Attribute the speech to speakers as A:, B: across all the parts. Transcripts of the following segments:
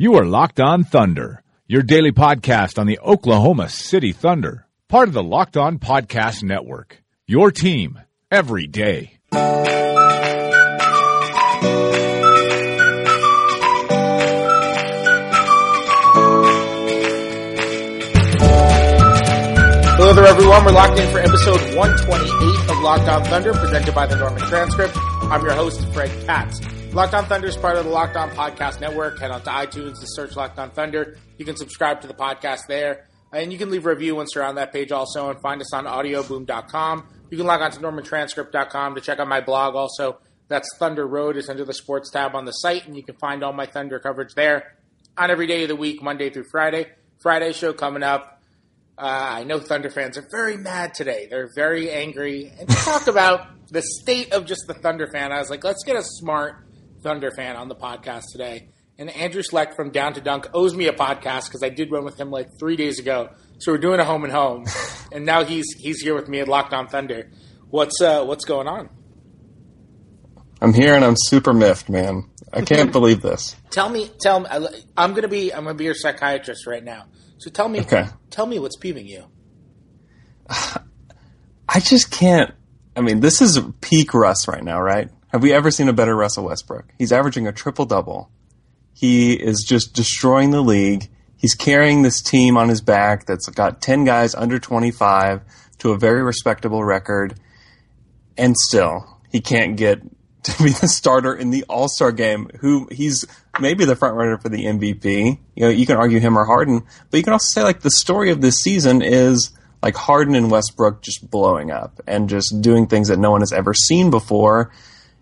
A: You are Locked On Thunder, your daily podcast on the Oklahoma City Thunder, part of the Locked On Podcast Network. Your team every day.
B: Hello there, everyone. We're locked in for episode 128 of Locked On Thunder, presented by the Norman Transcript. I'm your host, Fred Katz. Locked On Thunder is part of the Locked On Podcast Network. Head on to iTunes to search Locked On Thunder. You can subscribe to the podcast there. And you can leave a review once you're on that page also and find us on audioboom.com. You can log on to normantranscript.com to check out my blog also. That's Thunder Road. It's under the sports tab on the site, and you can find all my Thunder coverage there on every day of the week, Monday through Friday. Friday show coming up. Uh, I know Thunder fans are very mad today. They're very angry. And to talk about the state of just the Thunder fan, I was like, let's get a smart Thunder fan on the podcast today. And Andrew Schlecht from Down to Dunk owes me a podcast because I did one with him like three days ago. So we're doing a home and home, and now he's he's here with me at Locked On Thunder. What's uh, what's going on?
C: I'm here and I'm super miffed, man. I can't believe this.
B: Tell me, tell me. I'm gonna be I'm gonna be your psychiatrist right now. So tell me,
C: Okay.
B: tell me what's peeving you.
C: I just can't. I mean, this is peak Russ right now, right? Have we ever seen a better Russell Westbrook? He's averaging a triple double. He is just destroying the league. He's carrying this team on his back that's got 10 guys under 25 to a very respectable record. And still, he can't get to be the starter in the All Star game. Who he's maybe the front runner for the MVP. You know, you can argue him or Harden, but you can also say like the story of this season is like Harden and Westbrook just blowing up and just doing things that no one has ever seen before.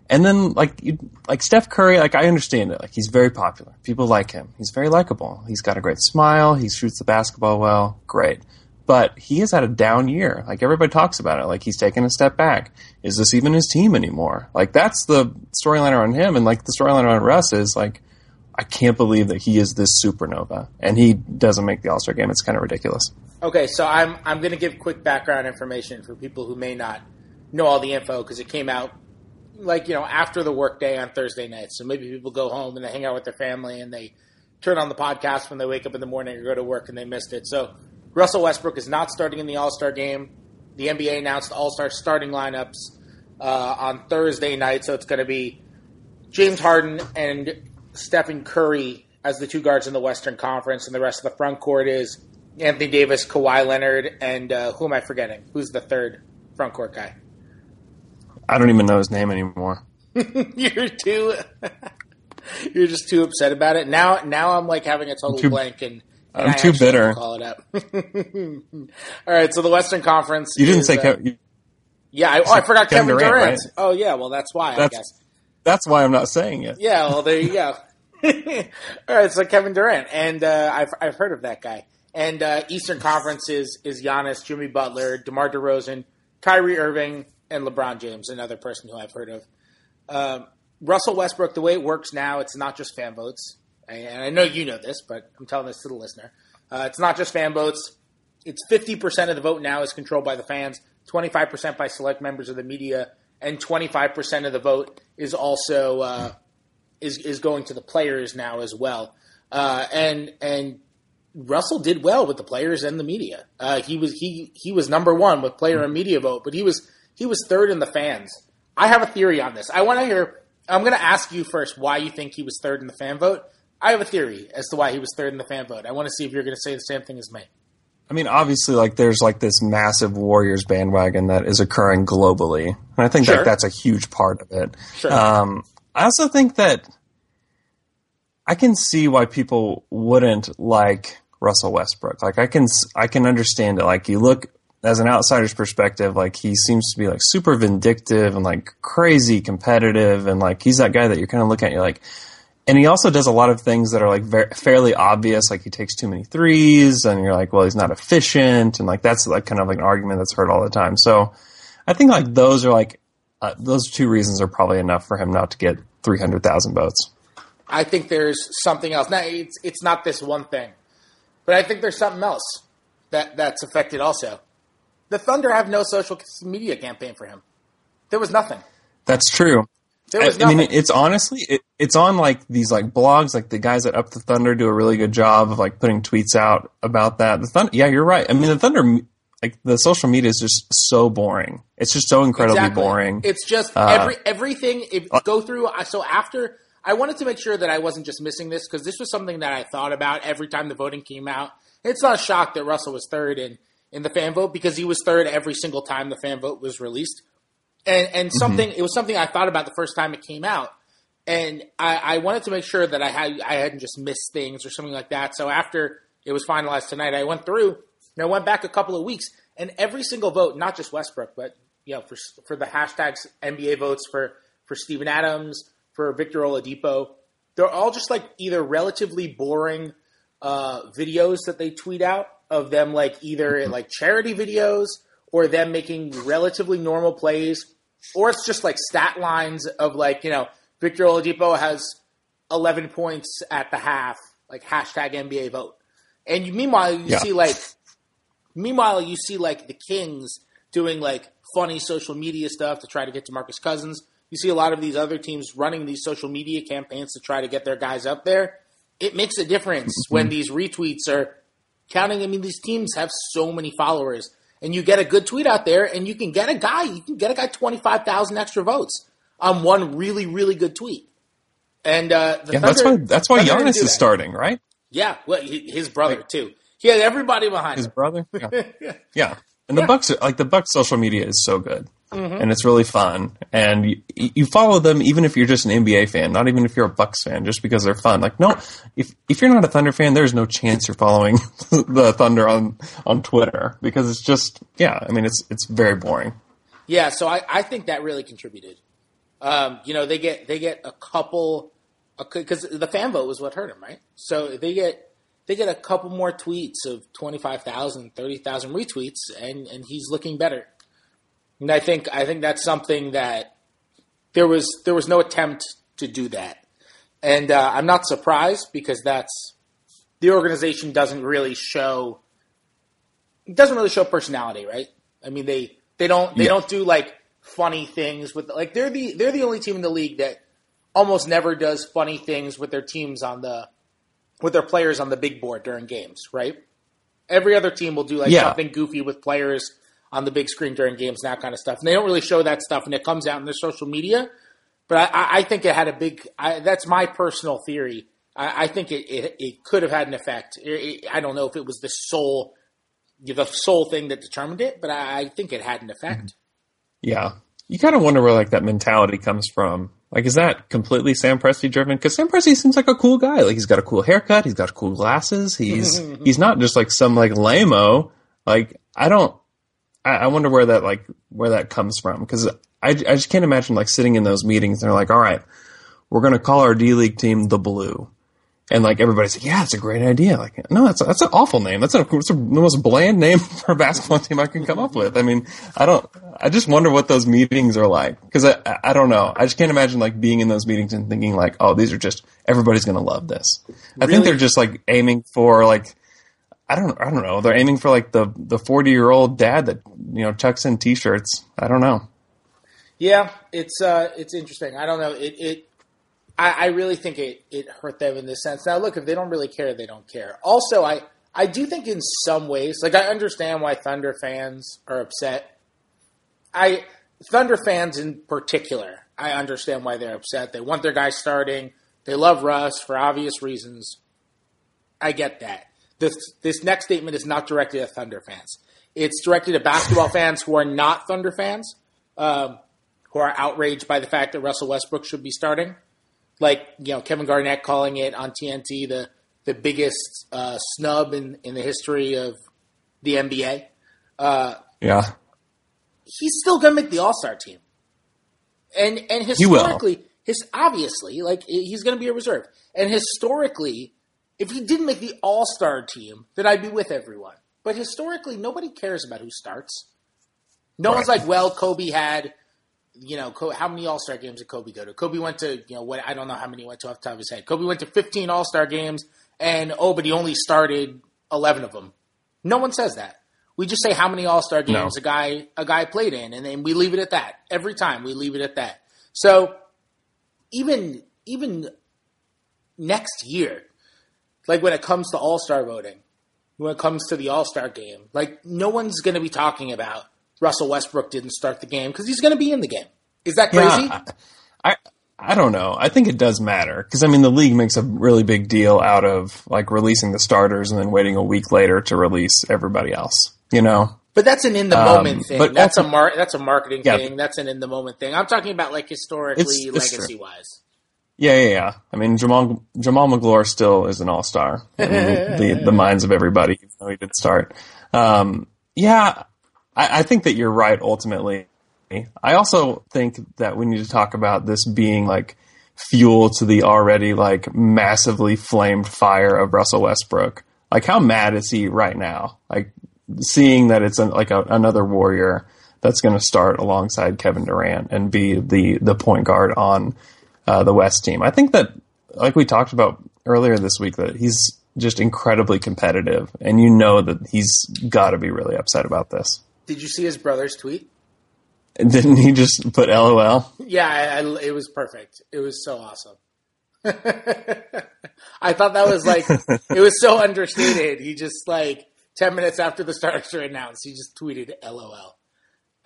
C: And then like you, like Steph Curry, like I understand it. Like he's very popular. People like him. He's very likable. He's got a great smile. He shoots the basketball well. Great. But he has had a down year. Like everybody talks about it. Like he's taken a step back. Is this even his team anymore? Like that's the storyline around him. And like the storyline around Russ is like, I can't believe that he is this supernova and he doesn't make the All Star game. It's kind of ridiculous.
B: Okay, so I'm I'm going to give quick background information for people who may not know all the info because it came out like you know after the workday on Thursday night. So maybe people go home and they hang out with their family and they turn on the podcast when they wake up in the morning or go to work and they missed it. So Russell Westbrook is not starting in the All Star game. The NBA announced All Star starting lineups uh, on Thursday night, so it's going to be James Harden and Stephen Curry as the two guards in the Western Conference, and the rest of the front court is Anthony Davis, Kawhi Leonard, and uh, who am I forgetting? Who's the third front court guy?
C: I don't even know his name anymore.
B: you're too. you're just too upset about it. Now, now I'm like having a total
C: too-
B: blank, and, and
C: I'm
B: I
C: too bitter.
B: Call it up. All right, so the Western Conference.
C: You didn't
B: is,
C: say
B: uh,
C: Kev- you-
B: Yeah, I, oh, I forgot
C: Kevin Durant,
B: Durant.
C: right?
B: Oh, yeah. Well, that's why I
C: That's-
B: guess.
C: that's why I'm not saying it.
B: Yeah, well, there you go. All right, so Kevin Durant, and uh, I've I've heard of that guy. And uh, Eastern Conference is is Giannis, Jimmy Butler, DeMar DeRozan, Kyrie Irving, and LeBron James, another person who I've heard of. Um, Russell Westbrook, the way it works now, it's not just fan votes, and I know you know this, but I'm telling this to the listener. Uh, it's not just fan votes. It's 50% of the vote now is controlled by the fans, 25% by select members of the media, and 25% of the vote is also uh, is is going to the players now as well. Uh, and and Russell did well with the players and the media. Uh, he was he he was number one with player and media vote, but he was he was third in the fans. I have a theory on this. I want to hear. I'm going to ask you first why you think he was third in the fan vote. I have a theory as to why he was third in the fan vote. I want to see if you're going to say the same thing as me.
C: I mean, obviously, like there's like this massive Warriors bandwagon that is occurring globally, and I think
B: Sure.
C: like that's a huge part of it.
B: Sure.
C: Um, I also think that I can see why people wouldn't like Russell Westbrook. Like I can I can understand it. Like you look as an outsider's perspective, like he seems to be like super vindictive and like crazy competitive, and like he's that guy that you're kind of looking at. You're like, and he also does a lot of things that are like very, fairly obvious. Like he takes too many threes, and you're like, well, he's not efficient, and like that's like kind of like an argument that's heard all the time. So I think like those are like uh, those two reasons are probably enough for him not to get three hundred thousand votes.
B: I think there's something else. Now it's it's not this one thing, but I think there's something else that that's affected also. The Thunder have no social media campaign for him. There was nothing.
C: That's true.
B: There was
C: I, I mean, it's honestly it, it's on like these like blogs. Like the guys at Up the Thunder do a really good job of like putting tweets out about that. The Thunder, yeah, you're right. I mean, the Thunder, like the social media is just so boring. It's just so incredibly
B: Exactly.
C: boring.
B: It's just
C: Uh,
B: every everything. If go through. I- So after I wanted to make sure that I wasn't just missing this because this was something that I thought about every time the voting came out. It's not a shock that Russell was third in in the fan vote because he was third every single time the fan vote was released. And and
C: Mm-hmm.
B: something it was something I thought about the first time it came out, and I, I wanted to make sure that I had I hadn't just missed things or something like that. So after it was finalized tonight, I went through and I went back a couple of weeks, and every single vote, not just Westbrook, but you know for for the hashtags NBA votes for for Steven Adams, for Victor Oladipo, they're all just like either relatively boring uh, videos that they tweet out of them like either mm-hmm. like charity videos or them making relatively normal plays, or it's just like stat lines of like you know Victor Oladipo has 11 points at the half, like hashtag NBA vote, and you, meanwhile you
C: Yeah.
B: see like meanwhile you see like the Kings doing like funny social media stuff to try to get DeMarcus Cousins. You see a lot of these other teams running these social media campaigns to try to get their guys up there. It makes a difference mm-hmm. when these retweets are counting. I mean, these teams have so many followers, and you get a good tweet out there, and you can get a guy. You can get a guy twenty five thousand extra votes on one really, really good tweet. And uh, the
C: yeah, that's why that's why
B: Thunder
C: Giannis is
B: that.
C: starting, right?
B: Yeah, well, he- his brother too. He had everybody behind
C: His
B: him.
C: brother. Yeah. Yeah. And the
B: Yeah.
C: Bucks, are, like the Bucks, social media is so good, and it's really fun. And you, you follow them even if you're just an NBA fan, not even if you're a Bucks fan, just because they're fun. Like, no, if if you're not a Thunder fan, there's no chance you're following the Thunder on on Twitter because it's just, yeah. I mean, it's it's very boring.
B: Yeah, so I, I think that really contributed. Um, you know, they get they get a couple because the fan vote was what hurt him, right? So they get they get a couple more tweets of 25,000, 30,000 retweets, and and he's looking better. And I think I think that's something that there was there was no attempt to do that, and uh, I'm not surprised because that's the organization doesn't really show doesn't really show personality, right? I mean they they don't they
C: Yeah.
B: don't do like funny things with like they're the they're the only team in the league that almost never does funny things with their teams on the with their players on the big board during games, right? Every other team will do like
C: Yeah.
B: something goofy with players on the big screen during games and that kind of stuff. And they don't really show that stuff, and it comes out in their social media. But I, I- think it had a big. I, that's my personal theory. I, I think it, it it could have had an effect. It- I don't know if it was the sole the sole thing that determined it, but I, I think it had an effect. Mm-hmm.
C: Yeah. You kind of wonder where like that mentality comes from. Like, is that completely Sam Presti driven? Because Sam Presti seems like a cool guy. Like, he's got a cool haircut. He's got cool glasses. He's he's not just like some like lameo. Like, I don't. I, I wonder where that like where that comes from because I I just can't imagine like sitting in those meetings. and They're like, all right, we're gonna call our D League team the Blue. And like everybody's like, yeah, it's a great idea. Like, no, that's that's an awful name. That's, a, that's a, the most bland name for a basketball team I can come up with. I mean, I don't. I just wonder what those meetings are like because I, I I don't know. I just can't imagine like being in those meetings and thinking like, oh, these are just everybody's gonna love this. I think they're just like aiming for like. I don't. I don't know. They're aiming for like the the forty year old dad that you know chucks in t shirts. I don't know.
B: Yeah, it's uh, it's interesting. I don't know. It, it I, I really think it, it hurt them in this sense. Now, look, if they don't really care, they don't care. Also, I I do think in some ways, like I understand why Thunder fans are upset. I Thunder fans in particular, I understand why they're upset. They want their guy starting. They love Russ for obvious reasons. I get that. This this next statement is not directed at Thunder fans. It's directed at basketball fans who are not Thunder fans, um, who are outraged by the fact that Russell Westbrook should be starting. Like you know, Kevin Garnett calling it on TNT the the biggest uh, snub in in the history of the NBA. Uh,
C: Yeah.
B: he's still going to make the All Star team, and and
C: will.
B: historically, his obviously like he's going to be a reserve, and historically, if he didn't make the All Star team, then I'd be with everyone. But historically, nobody cares about who starts. No one's like, well, Kobe had, you know, how many All Star games did Kobe go to? Kobe went to, you know, what I don't know how many he went to off the top of his head. Kobe went to 15 All Star games, and oh, but he only started 11 of them. No one says that. We just say how many All Star games no. a guy a guy played in, and then we leave it at that. Every time we leave it at that. So even even next year, like when it comes to All Star voting, when it comes to the All Star game, like no one's going to be talking about Russell Westbrook didn't start the game because he's going to be in the game. Is that crazy?
C: Yeah, I I don't know. I think it does matter because I mean the league makes a really big deal out of like releasing the starters and then waiting a week later to release everybody else. You know.
B: But that's an in the moment um, thing. But that's a mar- that's a marketing yeah. thing. That's an in the moment thing. I'm talking about like historically, legacy wise.
C: Yeah, yeah, yeah. I mean, Jamaal Jamaal Magloire still is an all star in the, the minds of everybody, even though he did start. Um, yeah, I, I think that you're right. Ultimately, I also think that we need to talk about this being like fuel to the already like massively flamed fire of Russell Westbrook. Like, how mad is he right now? Like, seeing that it's like a, another warrior that's going to start alongside Kevin Durant and be the the point guard on uh, the West team. I think that, like we talked about earlier this week, that he's just incredibly competitive, and you know that he's got to be really upset about this.
B: Did you see his brother's tweet?
C: Didn't he just put LOL?
B: Yeah, I, I, it was perfect. It was so awesome. I thought that was like it was so understated. He just like ten minutes after the starters are announced, he just tweeted LOL.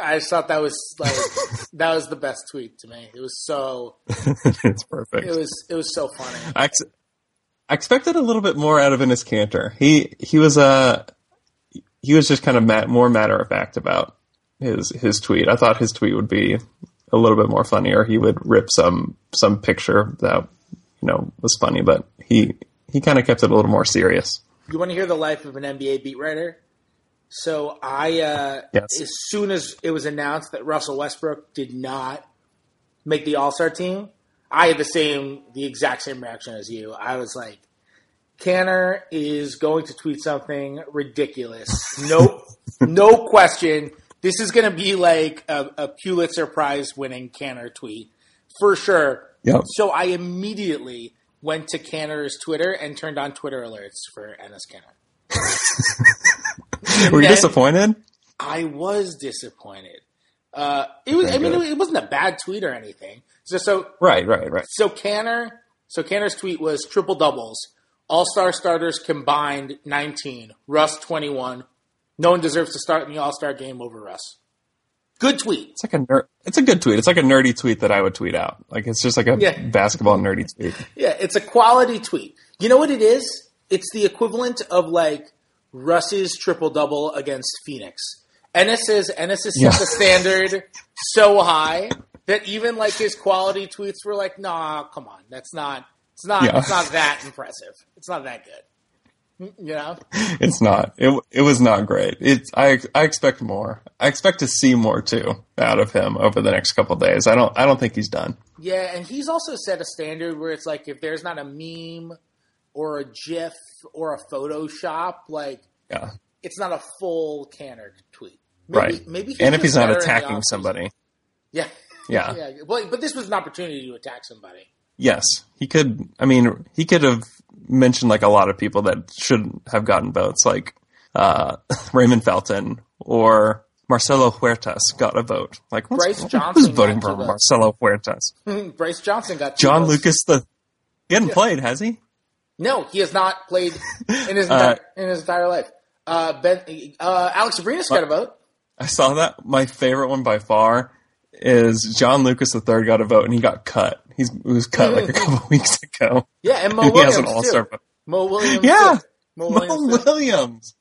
B: I just thought that was like that was the best tweet to me. It was so
C: it's perfect.
B: It was it was so funny.
C: I, ex- I expected a little bit more out of Enes Kanter. He he was a uh, he was just kind of mat- more matter of fact about his his tweet. I thought his tweet would be a little bit more funnier. He would rip some some picture that you know was funny, but he he kind of kept it a little more serious.
B: You want to hear the life of an NBA beat writer? So I, uh, yes. as soon as it was announced that Russell Westbrook did not make the All Star team, I had the same, the exact same reaction as you. I was like, Kanter is going to tweet something ridiculous. Nope, no question. This is going to be like a, a Pulitzer Prize winning Kanter tweet for sure.
C: Yep.
B: So I immediately went to Kanter's Twitter and turned on Twitter alerts for Enes Kanter.
C: Were you disappointed?
B: I was disappointed. Uh, it was. I mean, it, it, wasn't a bad tweet or anything. So, so
C: right, right, right.
B: So Kanter, so Kanter's tweet was triple doubles. All star starters combined nineteen. Russ twenty one. No one deserves to start in the All Star game over Russ. Good tweet.
C: It's like a ner- It's a good tweet. It's like a nerdy tweet that I would tweet out. Like it's just like a yeah. basketball nerdy tweet.
B: Yeah, it's a quality tweet. You know what it is? It's the equivalent of like Russ's triple double against Phoenix. Enes is Enes has set the standard so high that even like his quality tweets were like, "Nah, come on, that's not. It's not. Yeah. It's not that impressive. It's not that good." Mm, you know,
C: it's not. It it was not great. It's I I expect more. I expect to see more too out of him over the next couple days. I don't I don't think he's done.
B: Yeah, and he's also set a standard where it's like if there's not a meme or a GIF or a Photoshop, like
C: yeah,
B: it's not a full Kanter tweet.
C: Maybe, right. Maybe and if he's not attacking somebody,
B: yeah,
C: yeah,
B: yeah. Well, but this was an opportunity to attack somebody.
C: Yes, he could. I mean, he could have mentioned like a lot of people that shouldn't have gotten votes, like uh, Raymond Felton or Marcelo Huertas got a vote. Like
B: Brice Johnson,
C: who's voting for Marcelo Huertas?
B: Brice Johnson got
C: John
B: votes.
C: Lucas. The he hadn't yeah. played, has he?
B: No, he has not played in his entire, in his entire life. Uh, ben, uh, Alex Abrines got a vote.
C: I saw that. My favorite one by far is John Lucas III got a vote, and he got cut. He's he was cut like a couple weeks ago.
B: Yeah, and Mo and Williams he has an all-star vote. Mo Williams.
C: Yeah, Mo Williams. Mo Williams.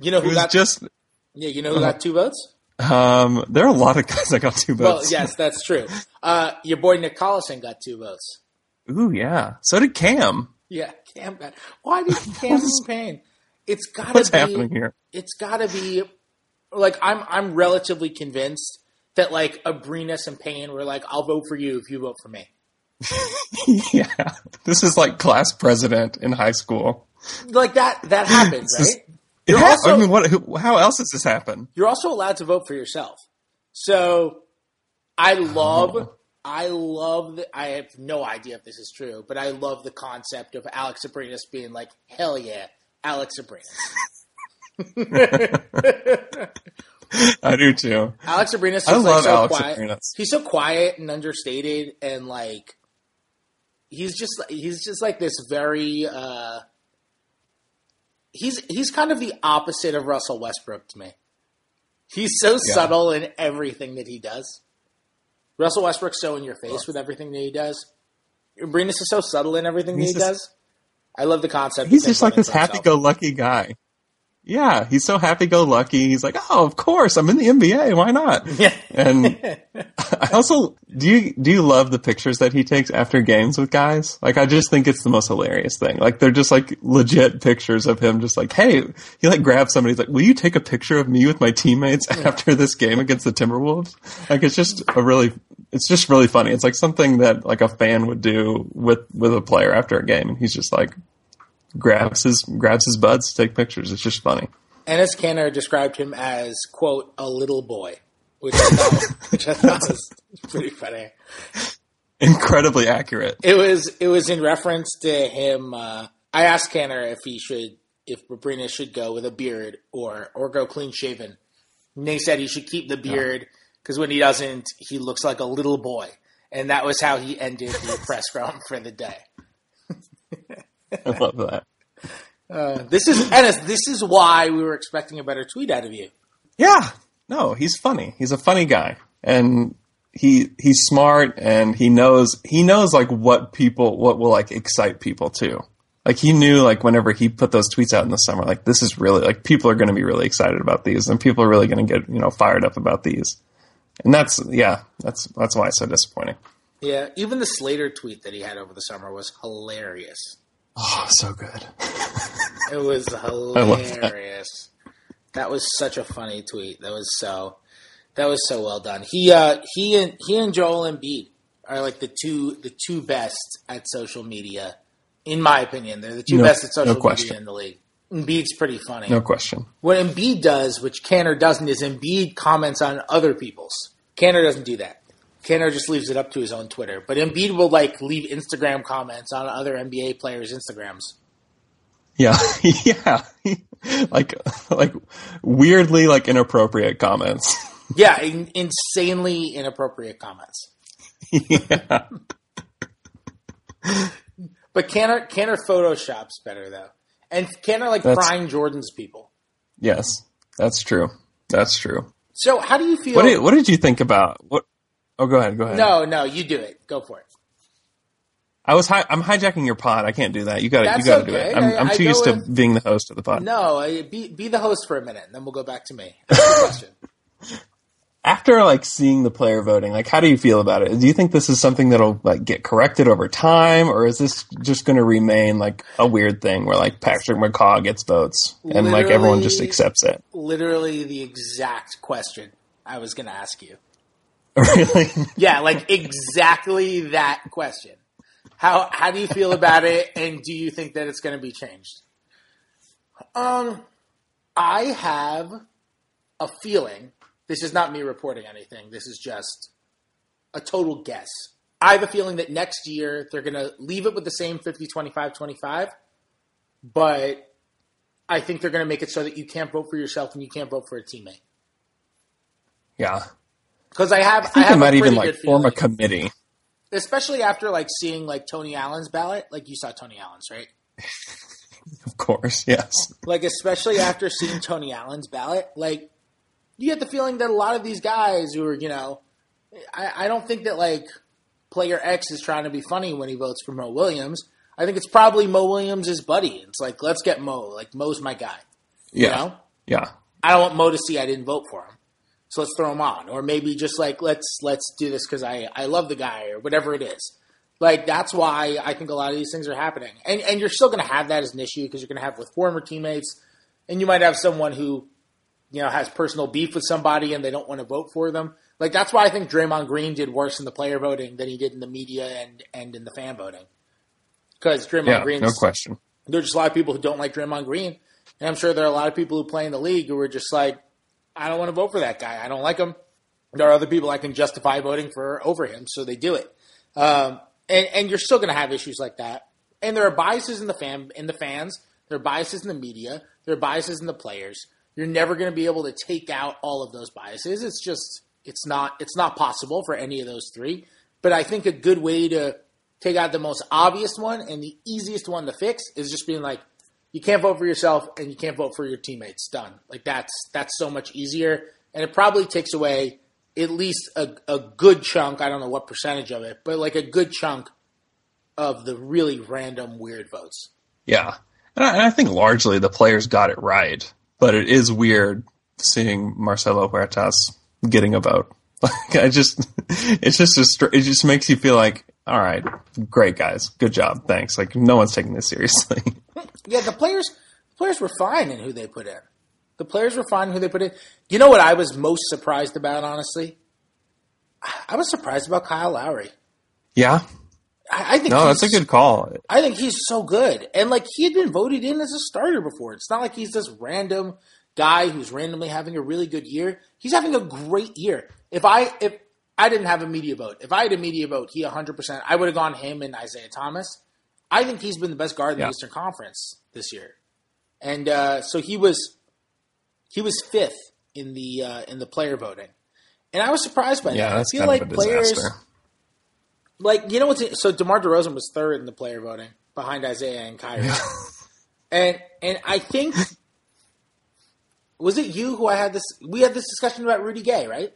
B: You know who got
C: just?
B: Yeah, you know who got two votes.
C: Um, there are a lot of guys that got two votes.
B: Well, yes, that's true. Uh, your boy Nick Collison got two votes.
C: Ooh, yeah. So did Cam.
B: Yeah, Cam got. Why did Cam in pain? It's got to be.
C: What's happening here?
B: It's got to be. Like I'm, I'm relatively convinced that like Abrines and Payne were like, "I'll vote for you if you vote for me."
C: yeah, this is like class president in high school.
B: Like that that happens,
C: is-
B: right?
C: It
B: You're also-
C: I mean, what? Who, how else does this happen?
B: You're also allowed to vote for yourself. So I love
C: Oh.
B: I love the, I have no idea if this is true, but I love the concept of Alex Abrines being like, hell yeah, Alex Abrines.
C: I do too.
B: Alex Abrines is
C: I
B: like
C: love
B: so
C: Alex
B: quiet.
C: Abrines.
B: He's so quiet and understated and like he's just he's just like this very uh he's he's kind of the opposite of Russell Westbrook to me. He's so
C: Yeah.
B: subtle in everything that he does. Russell Westbrook's so in your face with everything that he does. Abrines is so subtle in everything that he
C: just-
B: does. I love the concept.
C: He's just like this happy-go-lucky guy. Yeah, he's so happy-go-lucky. He's like, oh, of course, I'm in the NBA. Why not?
B: Yeah.
C: And I also do you do you love the pictures that he takes after games with guys? Like I just think it's the most hilarious thing. Like they're just like legit pictures of him just like, hey, he like grabs somebody, he's like, Will you take a picture of me with my teammates after this game against the Timberwolves? Like it's just a really it's just really funny. It's like something that like a fan would do with with a player after a game and he's just like grabs his grabs his buds to take pictures. It's just funny.
B: Enes Kanter described him as quote a little boy, which I thought, which I thought was pretty funny.
C: Incredibly accurate.
B: It was it was in reference to him. Uh, I asked Kanter if he should if Abrines should go with a beard or or go clean shaven. And they said he should keep the beard because when he doesn't, he looks like a little boy. And that was how he ended the press scrum for the day.
C: I love that.
B: Uh, this is Enes. This is why we were expecting a better tweet out of you.
C: Yeah. No, he's funny. He's a funny guy. And he he's smart and he knows he knows like what people what will like excite people too. Like he knew like whenever he put those tweets out in the summer, like this is really like people are gonna be really excited about these and people are really gonna get, you know, fired up about these. And that's yeah, that's that's why it's so disappointing.
B: Yeah, even the Slater tweet that he had over the summer was hilarious.
C: Oh, so good.
B: It was
C: love that.
B: hilarious. That. was such a funny tweet. That was so that was so well done. He uh he and he and Joel Embiid are like the two the two best at social media. In my opinion, they're the two
C: No-
B: best at social
C: no question.
B: media in the league. Embiid's pretty funny.
C: No question.
B: What Embiid does, which Kanter doesn't, is Embiid comments on other people's. Kanter doesn't do that. Kanter just leaves it up to his own Twitter. But Embiid will like leave Instagram comments on other NBA players' Instagrams.
C: Yeah, yeah, like like weirdly like inappropriate comments.
B: Yeah, in, insanely inappropriate comments.
C: yeah,
B: But Kanter Kanter photoshops better though, and Kanter like
C: That's-
B: Jordan's people.
C: yes, that's true. That's true.
B: So how do you feel?
C: What did what did you think about what? Oh, go ahead. Go ahead.
B: no, no, you do it. Go for it.
C: I was hi- I'm hijacking your pod. I can't do that. You got to you got to do it. I'm,
B: I-
C: I'm too used to being the host of the pod.
B: No, uh, be be the host for a minute, and then we'll go back to me. Question.
C: After like seeing the player voting, like how do you feel about it? Do you think this is something that'll like get corrected over time, or is this just going to remain like a weird thing where like Patrick McCaw gets votes and like everyone just accepts it?
B: Literally the exact question I was going to ask you.
C: really?
B: Yeah, like exactly that question. How how do you feel about it, and do you think that it's going to be changed? Um, I have a feeling. This is not me reporting anything. This is just a total guess. I have a feeling that next year they're going to leave it with the same 50 25 25, but I think they're going to make it so that you can't vote for yourself and you can't vote for a teammate.
C: Yeah.
B: Because I have,
C: I think
B: have
C: they might even like form a committee.
B: especially after like seeing like Tony Allen's ballot. Like you saw Tony Allen's, right?
C: Of course, yes.
B: Like especially after seeing Tony Allen's ballot, like you get the feeling that a lot of these guys who are, you know, I, I don't think that like player X is trying to be funny when he votes for Mo Williams. I think it's probably Mo Williams' buddy. It's like let's get Mo. Like Mo's my guy. You
C: Yeah.
B: know?
C: Yeah.
B: I don't want Mo to see I didn't vote for him. So let's throw him on, or maybe just like let's let's do this because I I love the guy or whatever it is. Like that's why I think a lot of these things are happening, and and you're still going to have that as an issue because you're going to have with former teammates, and you might have someone who, you know, has personal beef with somebody and they don't want to vote for them. Like that's why I think Draymond Green did worse in the player voting than he did in the media and and in the fan voting. Because Draymond
C: Yeah,
B: Green,
C: no question.
B: there's just a lot of people who don't like Draymond Green, and I'm sure there are a lot of people who play in the league who are just like, I don't want to vote for that guy. I don't like him. There are other people I can justify voting for over him, so they do it. Um, and and you're still going to have issues like that. And there are biases in the fan in the fans. There are biases in the media. There are biases in the players. You're never going to be able to take out all of those biases. It's just it's not it's not possible for any of those three. But I think a good way to take out the most obvious one and the easiest one to fix is just being like, you can't vote for yourself and you can't vote for your teammates. Done. Like that's that's so much easier, and it probably takes away at least a, a good chunk. I don't know what percentage of it, but like a good chunk of the really random weird votes.
C: Yeah. And I, and I think largely the players got it right, but it is weird seeing Marcelo Huertas getting a vote. Like I just, it's just a, it just makes you feel like, all right, great guys, good job, thanks. Like no one's taking this seriously.
B: Yeah, the players the players were fine in who they put in. The players were fine in who they put in. You know what I was most surprised about, honestly? I was surprised about Kyle Lowry.
C: yeah,
B: I, I think
C: no, that's a good call.
B: I think he's so good. And like he had been voted in as a starter before. It's not like he's this random guy who's randomly having a really good year. He's having a great year. If I if I didn't have a media vote, if I had a media vote, he 100%, I would have gone him and Isaiah Thomas. I think he's been the best guard in
C: Yeah.
B: the Eastern Conference this year. And uh, so he was he was fifth in the uh, in the player voting. And I was surprised by
C: Yeah,
B: that. I feel like players like you know what's so DeMar DeRozan was third in the player voting behind Isaiah and Kyrie, and and I think was it you who I had this we had this discussion about Rudy Gay right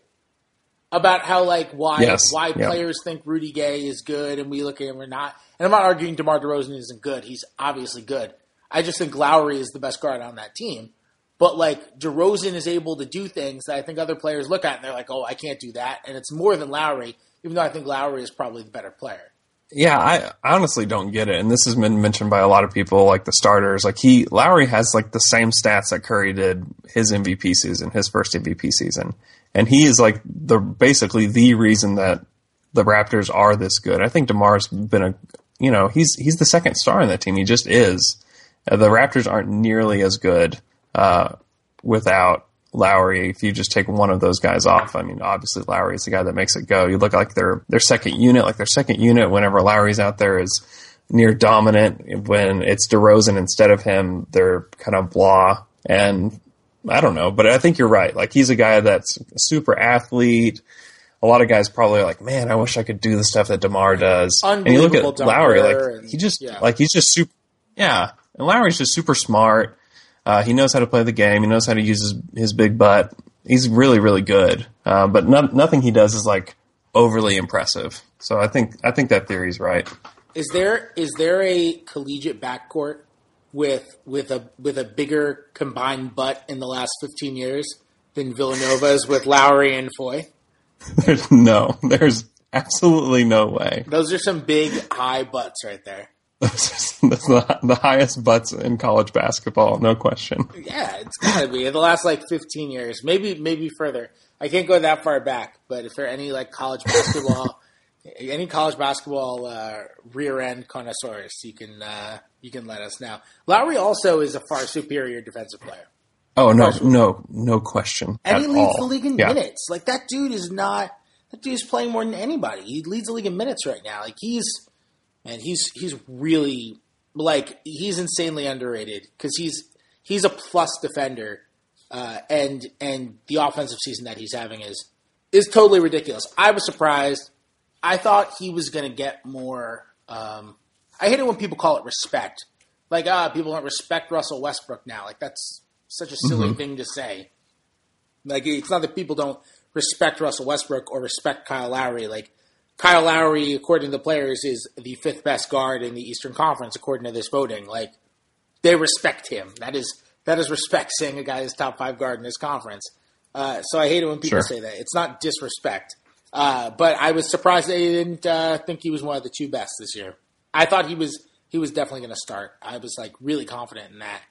B: about how like why
C: Yes,
B: why
C: yeah.
B: players think Rudy Gay is good and we look at him we're not and I'm not arguing DeMar DeRozan isn't good he's obviously good I just think Lowry is the best guard on that team but like DeRozan is able to do things that I think other players look at and they're like oh I can't do that and it's more than Lowry even though I think Lowry is probably the better player.
C: Yeah, I honestly don't get it. And this has been mentioned by a lot of people, like the starters. Like he, Lowry has like the same stats that Curry did his MVP season, his first MVP season. And he is like the, basically the reason that the Raptors are this good. I think DeMar's been a, you know, he's, he's the second star in that team. He just is. Uh, the Raptors aren't nearly as good, uh, without Lowry, if you just take one of those guys off, I mean, obviously Lowry is the guy that makes it go. You look like their their second unit, like their second unit. Whenever Lowry's out there, is near dominant. When it's DeRozan instead of him, they're kind of blah. And I don't know, but I think you're right. Like he's a guy that's a super athlete. A lot of guys probably are like, man, I wish I could do the stuff that Demar does. And you look at Lowry, like
B: and-
C: he just
B: yeah.
C: like he's just super. Yeah, and Lowry's just super smart. Uh, he knows how to play the game. He knows how to use his, his big butt. He's really, really good. Uh, but no, nothing he does is like overly impressive. So I think I think that theory's right.
B: Is there is there a collegiate backcourt with with a with a bigger combined butt in the last fifteen years than Villanova's with Lowry and Foy?
C: There's no, there's absolutely no way.
B: Those are some big high butts right there.
C: That's the, the highest butts in college basketball, no question.
B: Yeah, it's gotta be in the last like fifteen years, maybe maybe further. I can't go that far back, but if there are any like college basketball, any college basketball uh, rear end connoisseurs, you can uh, you can let us know. Lowry also is a far superior defensive player.
C: Oh no, no, no question.
B: And he leads
C: all.
B: the league in
C: Yeah.
B: minutes. Like that dude is not that dude's playing more than anybody. He leads the league in minutes right now. Like he's and he's he's really like he's insanely underrated because he's he's a plus defender, uh, and and the offensive season that he's having is is totally ridiculous. I was surprised. I thought he was going to get more. Um, I hate it when people call it respect. Like ah, people don't respect Russell Westbrook now. Like that's such a silly thing to say. Like it's not that people don't respect Russell Westbrook or respect Kyle Lowry. Like Kyle Lowry, according to the players, is the fifth best guard in the Eastern Conference according to this voting. Like they respect him. That is that is respect saying a guy is top five guard in this conference. Uh, so I hate it when people
C: Sure.
B: say that. It's not disrespect. Uh, but I was surprised they didn't uh, think he was one of the two best this year. I thought he was he was definitely going to start. I was like really confident in that.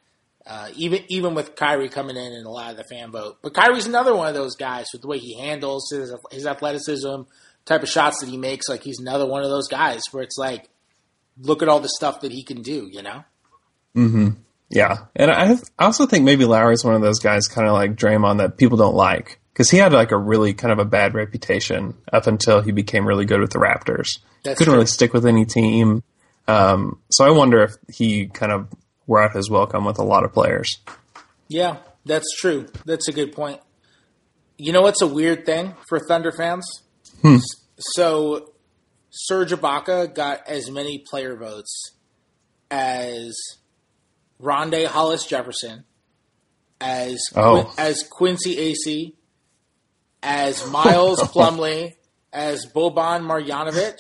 B: Uh, even even with Kyrie coming in and a lot of the fan vote, but Kyrie's another one of those guys with the way he handles his, his athleticism, type of shots that he makes. Like he's another one of those guys where it's like, look at all the stuff that he can do. You know?
C: Mm-hmm. Yeah, and I I also think maybe Lowry's one of those guys, kind of like Draymond, that people don't like because he had like a really kind of a bad reputation up until he became really good with the Raptors.
B: That's
C: Couldn't
B: true.
C: really stick with any team. Um, so I wonder if he kind of wore out his welcome with a lot of players.
B: Yeah, that's true. That's a good point. You know what's a weird thing for Thunder fans? Hmm. So Serge Ibaka got as many player votes as Rondae Hollis Jefferson, as
C: Oh.
B: As Quincy Acy, as Miles Plumlee, as Boban Marjanovic,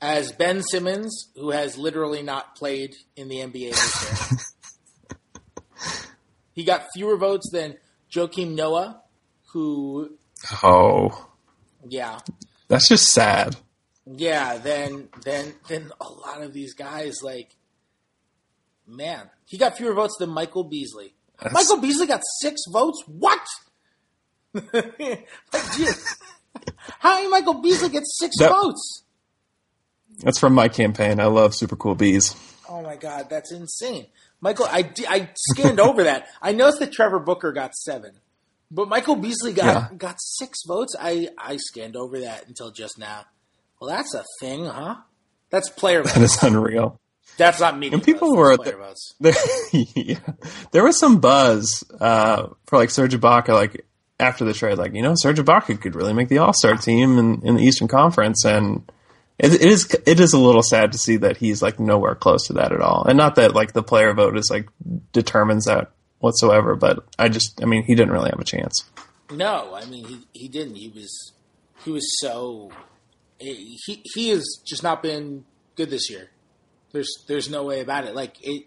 B: as Ben Simmons, who has literally not played in the NBA this year. he got fewer votes than Joakim Noah, who,
C: Oh,
B: yeah,
C: that's just sad.
B: yeah, then then then a lot of these guys like man, he got fewer votes than Michael Beasley.
C: That's-
B: Michael Beasley got six votes. What? like, how did Michael Beasley get six
C: That-
B: votes?
C: That's from my campaign. I love super cool bees.
B: Oh my god, that's insane. Michael, I, I scanned over that. I noticed that Trevor Booker got seven, but Michael Beasley got
C: Yeah.
B: got six votes. I I scanned over that until just now. Well, that's a thing, huh? That's player
C: That
B: votes.
C: is unreal.
B: That's not me.
C: And people were. There, yeah. there was some buzz uh, for like Serge Ibaka, like after the trade, like you know, Serge Ibaka could really make the All Star team in, in the Eastern Conference, and it, it is it is a little sad to see that he's like nowhere close to that at all. And not that like the player vote is like determines that whatsoever, but I just, I mean, he didn't really have a chance.
B: No, I mean he, he didn't. He was he was so he he has just not been good this year. There's there's no way about it. Like it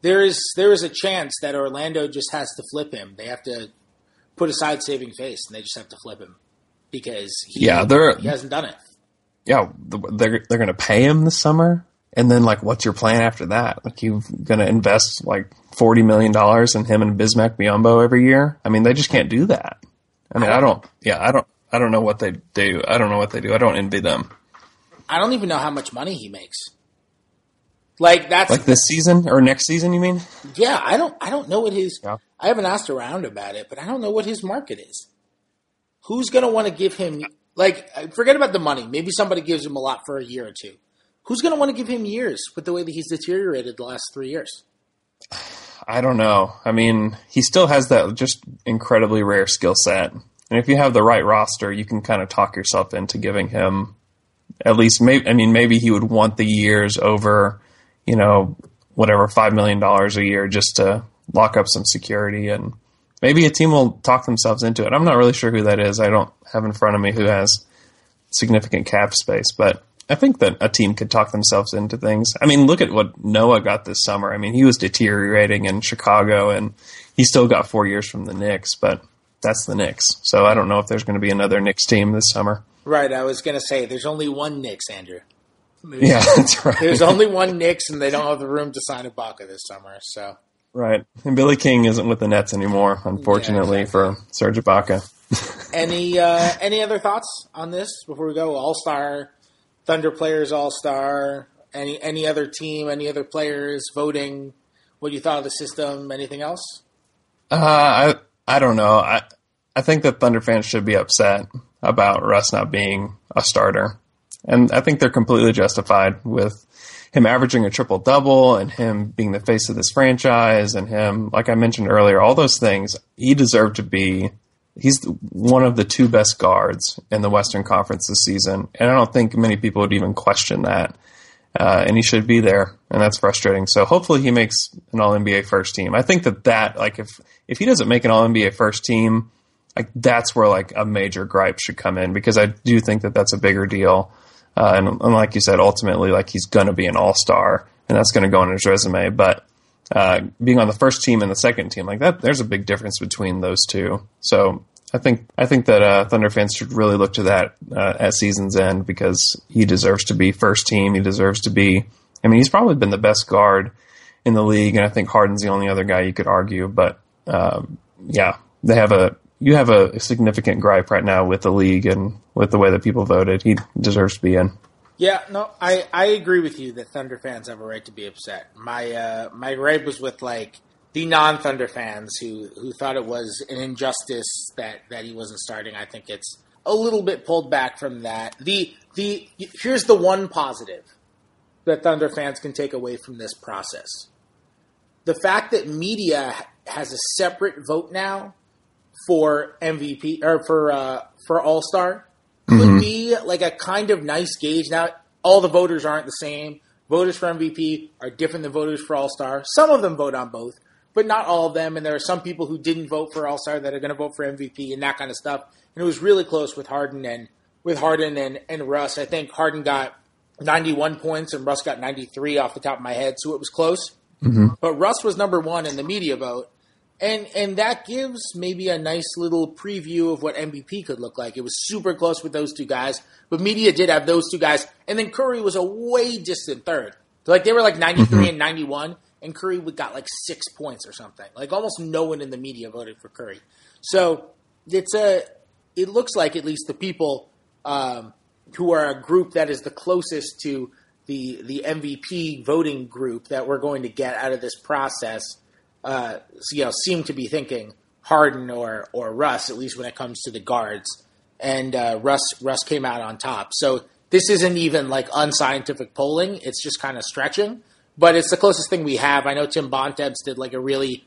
B: there is there is a chance that Orlando just has to flip him. They have to put aside saving face and they just have to flip him because he,
C: Yeah, they're-
B: he hasn't done it.
C: Yeah, they're they're going to pay him this summer, and then like, what's your plan after that? Like, you're going to invest like forty million dollars in him and Bismack Biyombo every year? I mean, they just can't do that. I mean, I don't. Yeah, I don't. I don't know what they do. I don't know what they do. I don't envy them.
B: I don't even know how much money he makes. Like that's
C: Like this season or next season? You mean?
B: Yeah, I don't I don't know what his
C: Yeah.
B: I haven't asked around about it, but I don't know what his market is. Who's going to want to give him like uh, forget about the money. Maybe somebody gives him a lot for a year or two. Who's going to want to give him years with the way that he's deteriorated the last 3 years?
C: I don't know. I mean, he still has that just incredibly rare skill set. And if you have the right roster, you can kind of talk yourself into giving him at least maybe I mean maybe he would want the years over, you know, whatever 5 million dollars a year just to lock up some security and maybe a team will talk themselves into it. I'm not really sure who that is. I don't have in front of me who has significant cap space, but I think that a team could talk themselves into things. I mean, look at what Noah got this summer. I mean, he was deteriorating in Chicago and he still got four years from the Knicks, but that's the Knicks. So I don't know if there's going to be another Knicks team this summer.
B: Right, I was going to say there's only one Knicks, Andrew. There's,
C: Yeah, that's right.
B: There's only one Knicks and they don't have the room to sign Ibaka this summer. So,
C: right. And Billy King isn't with the Nets anymore, unfortunately,
B: Yeah, exactly.
C: for Serge Ibaka.
B: any uh, any other thoughts on this before we go? All star, Thunder players, All Star. Any any other team? Any other players voting? What you thought of the system? Anything else?
C: Uh, I I don't know. I I think that Thunder fans should be upset about Russ not being a starter, and I think they're completely justified with him averaging a triple double and him being the face of this franchise and him, like I mentioned earlier, all those things. He deserved to be. He's one of the two best guards in the Western Conference this season, and I don't think many people would even question that uh, and he should be there, and that's frustrating. So hopefully he makes an All NBA first team. I think that that like if if he doesn't make an All NBA first team, like that's where like a major gripe should come in because I do think that that's a bigger deal. Uh, and, and like you said, ultimately like he's going to be an All Star, and that's going to go on his resume. But uh, being on the first team and the second team like that, there's a big difference between those two. So I think I think that uh, Thunder fans should really look to that uh, at season's end because he deserves to be first team. He deserves to be. I mean, he's probably been the best guard in the league, and I think Harden's the only other guy you could argue. But um, yeah, they have a you have a significant gripe right now with the league and with the way that people voted. He deserves to be in.
B: Yeah, no, I, I agree with you that Thunder fans have a right to be upset. My uh, my gripe was with like the non Thunder fans who who thought it was an injustice that that he wasn't starting. I think it's a little bit pulled back from that. The the here's the one positive that Thunder fans can take away from this process. The fact that media has a separate vote now for MVP or for uh, for All Star could mm-hmm. be like a kind of nice gauge. Now, all the voters aren't the same. Voters for MVP are different than voters for All Star. Some of them vote on both, but not all of them. And there are some people who didn't vote for All Star that are going to vote for MVP and that kind of stuff. And it was really close with Harden and with Harden and, and Russ. I think Harden got 91 points and Russ got 93 off the top of my head, so it was close. Mm-hmm. But Russ was number one in the media vote, and and that gives maybe a nice little preview of what MVP could look like. It was super close with those two guys, but media did have those two guys, and then Curry was a way distant third. So like they were like 93 mm-hmm. and 91, and Curry got like six points or something. Like almost no one in the media voted for Curry. So it's a it looks like at least the people um, who are a group that is the closest to the the MVP voting group that we're going to get out of this process, uh, you know, seem to be thinking Harden or or Russ, at least when it comes to the guards. And uh, Russ Russ came out on top. So this isn't even like unscientific polling; it's just kind of stretching. But it's the closest thing we have. I know Tim Bontemps did like a really,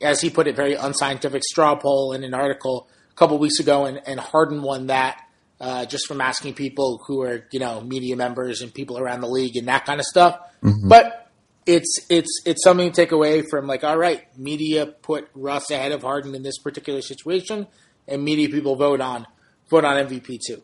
B: as he put it, very unscientific straw poll in an article a couple weeks ago, and, and Harden won that uh, just from asking people who are you know media members and people around the league and that kind of stuff. Mm-hmm. But it's it's it's something to take away from like all right, media put Russ ahead of Harden in this particular situation, and media people vote on vote on MVP too.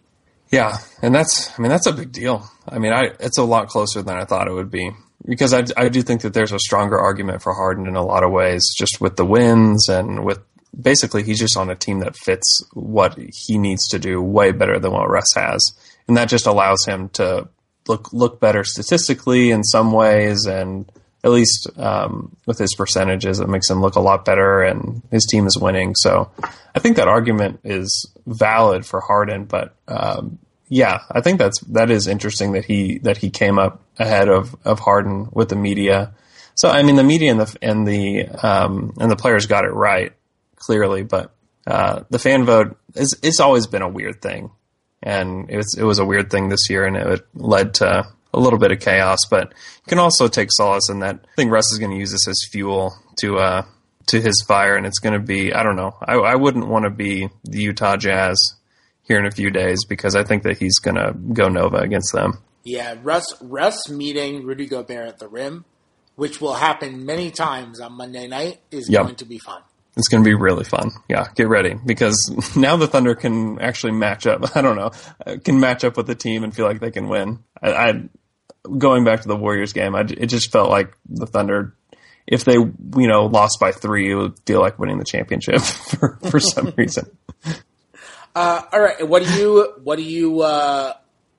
C: Yeah, and that's I mean that's a big deal. I mean I it's a lot closer than I thought it would be because I, I do think that there's a stronger argument for Harden in a lot of ways, just with the wins and with basically he's just on a team that fits what he needs to do way better than what Russ has, and that just allows him to look look better statistically in some ways, and at least um, with his percentages, it makes him look a lot better, and his team is winning. So I think that argument is valid for Harden, but. Um, yeah, I think that's that is interesting that he that he came up ahead of, of Harden with the media. So I mean, the media and the and the um, and the players got it right clearly, but uh, the fan vote is it's always been a weird thing, and it was it was a weird thing this year, and it led to a little bit of chaos. But you can also take solace in that. I think Russ is going to use this as fuel to uh, to his fire, and it's going to be I don't know. I, I wouldn't want to be the Utah Jazz here in a few days because I think that he's going to go Nova against them.
B: Yeah, Russ Russ meeting Rudy Gobert at the rim, which will happen many times on Monday night, is yep. going to be fun.
C: It's going to be really fun. Yeah, get ready because now the Thunder can actually match up. I don't know, can match up with the team and feel like they can win. I, I going back to the Warriors game, I, it just felt like the Thunder, if they you know lost by three, it would feel like winning the championship for for some reason.
B: Uh, all right, what do you what do you uh,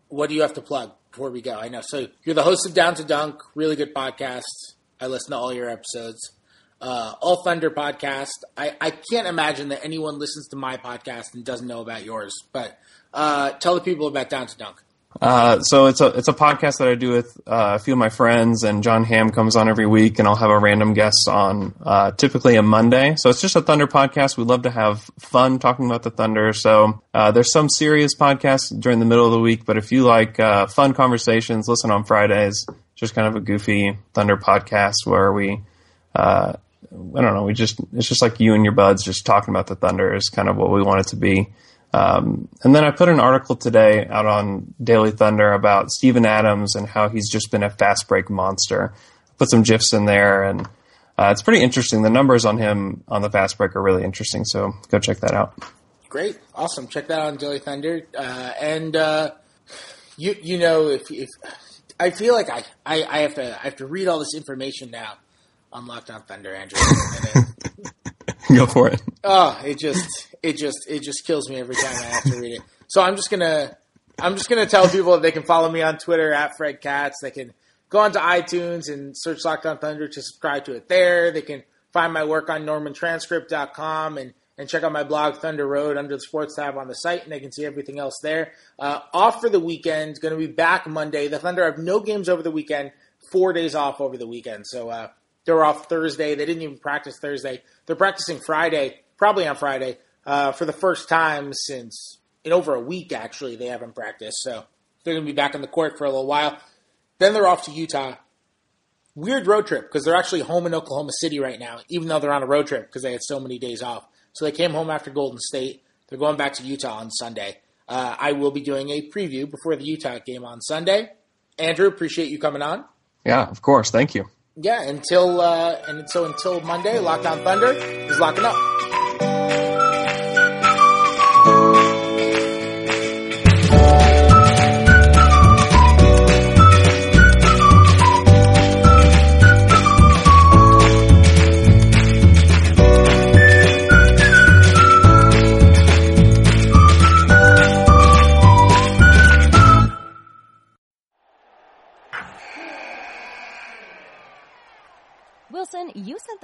B: what do you have to plug before we go? I know so you're the host of Down to Dunk, really good podcast. I listen to all your episodes uh, All Thunder podcast. I, I can't imagine that anyone listens to my podcast and doesn't know about yours. But uh, tell the people about Down to Dunk.
C: Uh, so it's a it's a podcast that I do with uh, a few of my friends, and John Hamm comes on every week, and I'll have a random guest on, uh, typically a Monday. So it's just a Thunder podcast. We love to have fun talking about the Thunder. So uh, there's some serious podcasts during the middle of the week, but if you like uh, fun conversations, listen on Fridays. Just kind of a goofy Thunder podcast where we uh, I don't know. We just it's just like you and your buds just talking about the Thunder is kind of what we want it to be. Um, and then I put an article today out on Daily Thunder about Steven Adams and how he's just been a fast break monster. Put some gifs in there, and uh, it's pretty interesting. The numbers on him on the fast break are really interesting. So go check that out.
B: Great, awesome. Check that out on Daily Thunder. Uh, and uh, you you know if if I feel like I, I, I have to I have to read all this information now on Locked On Thunder, Andrew.
C: Go for it.
B: Oh, it just it just it just kills me every time I have to read it. So I'm just gonna I'm just gonna tell people that they can follow me on Twitter at Fred Katz. They can go onto iTunes and search Locked On Thunder to subscribe to it there. They can find my work on normantranscript.com and and check out my blog Thunder Road under the sports tab on the site, and they can see everything else there. Uh, off for the weekend, going to be back Monday. The Thunder have no games over the weekend, four days off over the weekend. So uh, they're off Thursday. They didn't even practice Thursday. They're practicing Friday, probably on Friday, uh, for the first time since in over a week. Actually, they haven't practiced, so they're going to be back on the court for a little while. Then they're off to Utah. Weird road trip because they're actually home in Oklahoma City right now, even though they're on a road trip because they had so many days off. So they came home after Golden State. They're going back to Utah on Sunday. Uh, I will be doing a preview before the Utah game on Sunday. Andrew, appreciate you coming on.
C: Yeah, of course. Thank you.
B: Yeah, until uh, and so until Monday, Locked On Thunder is locking up.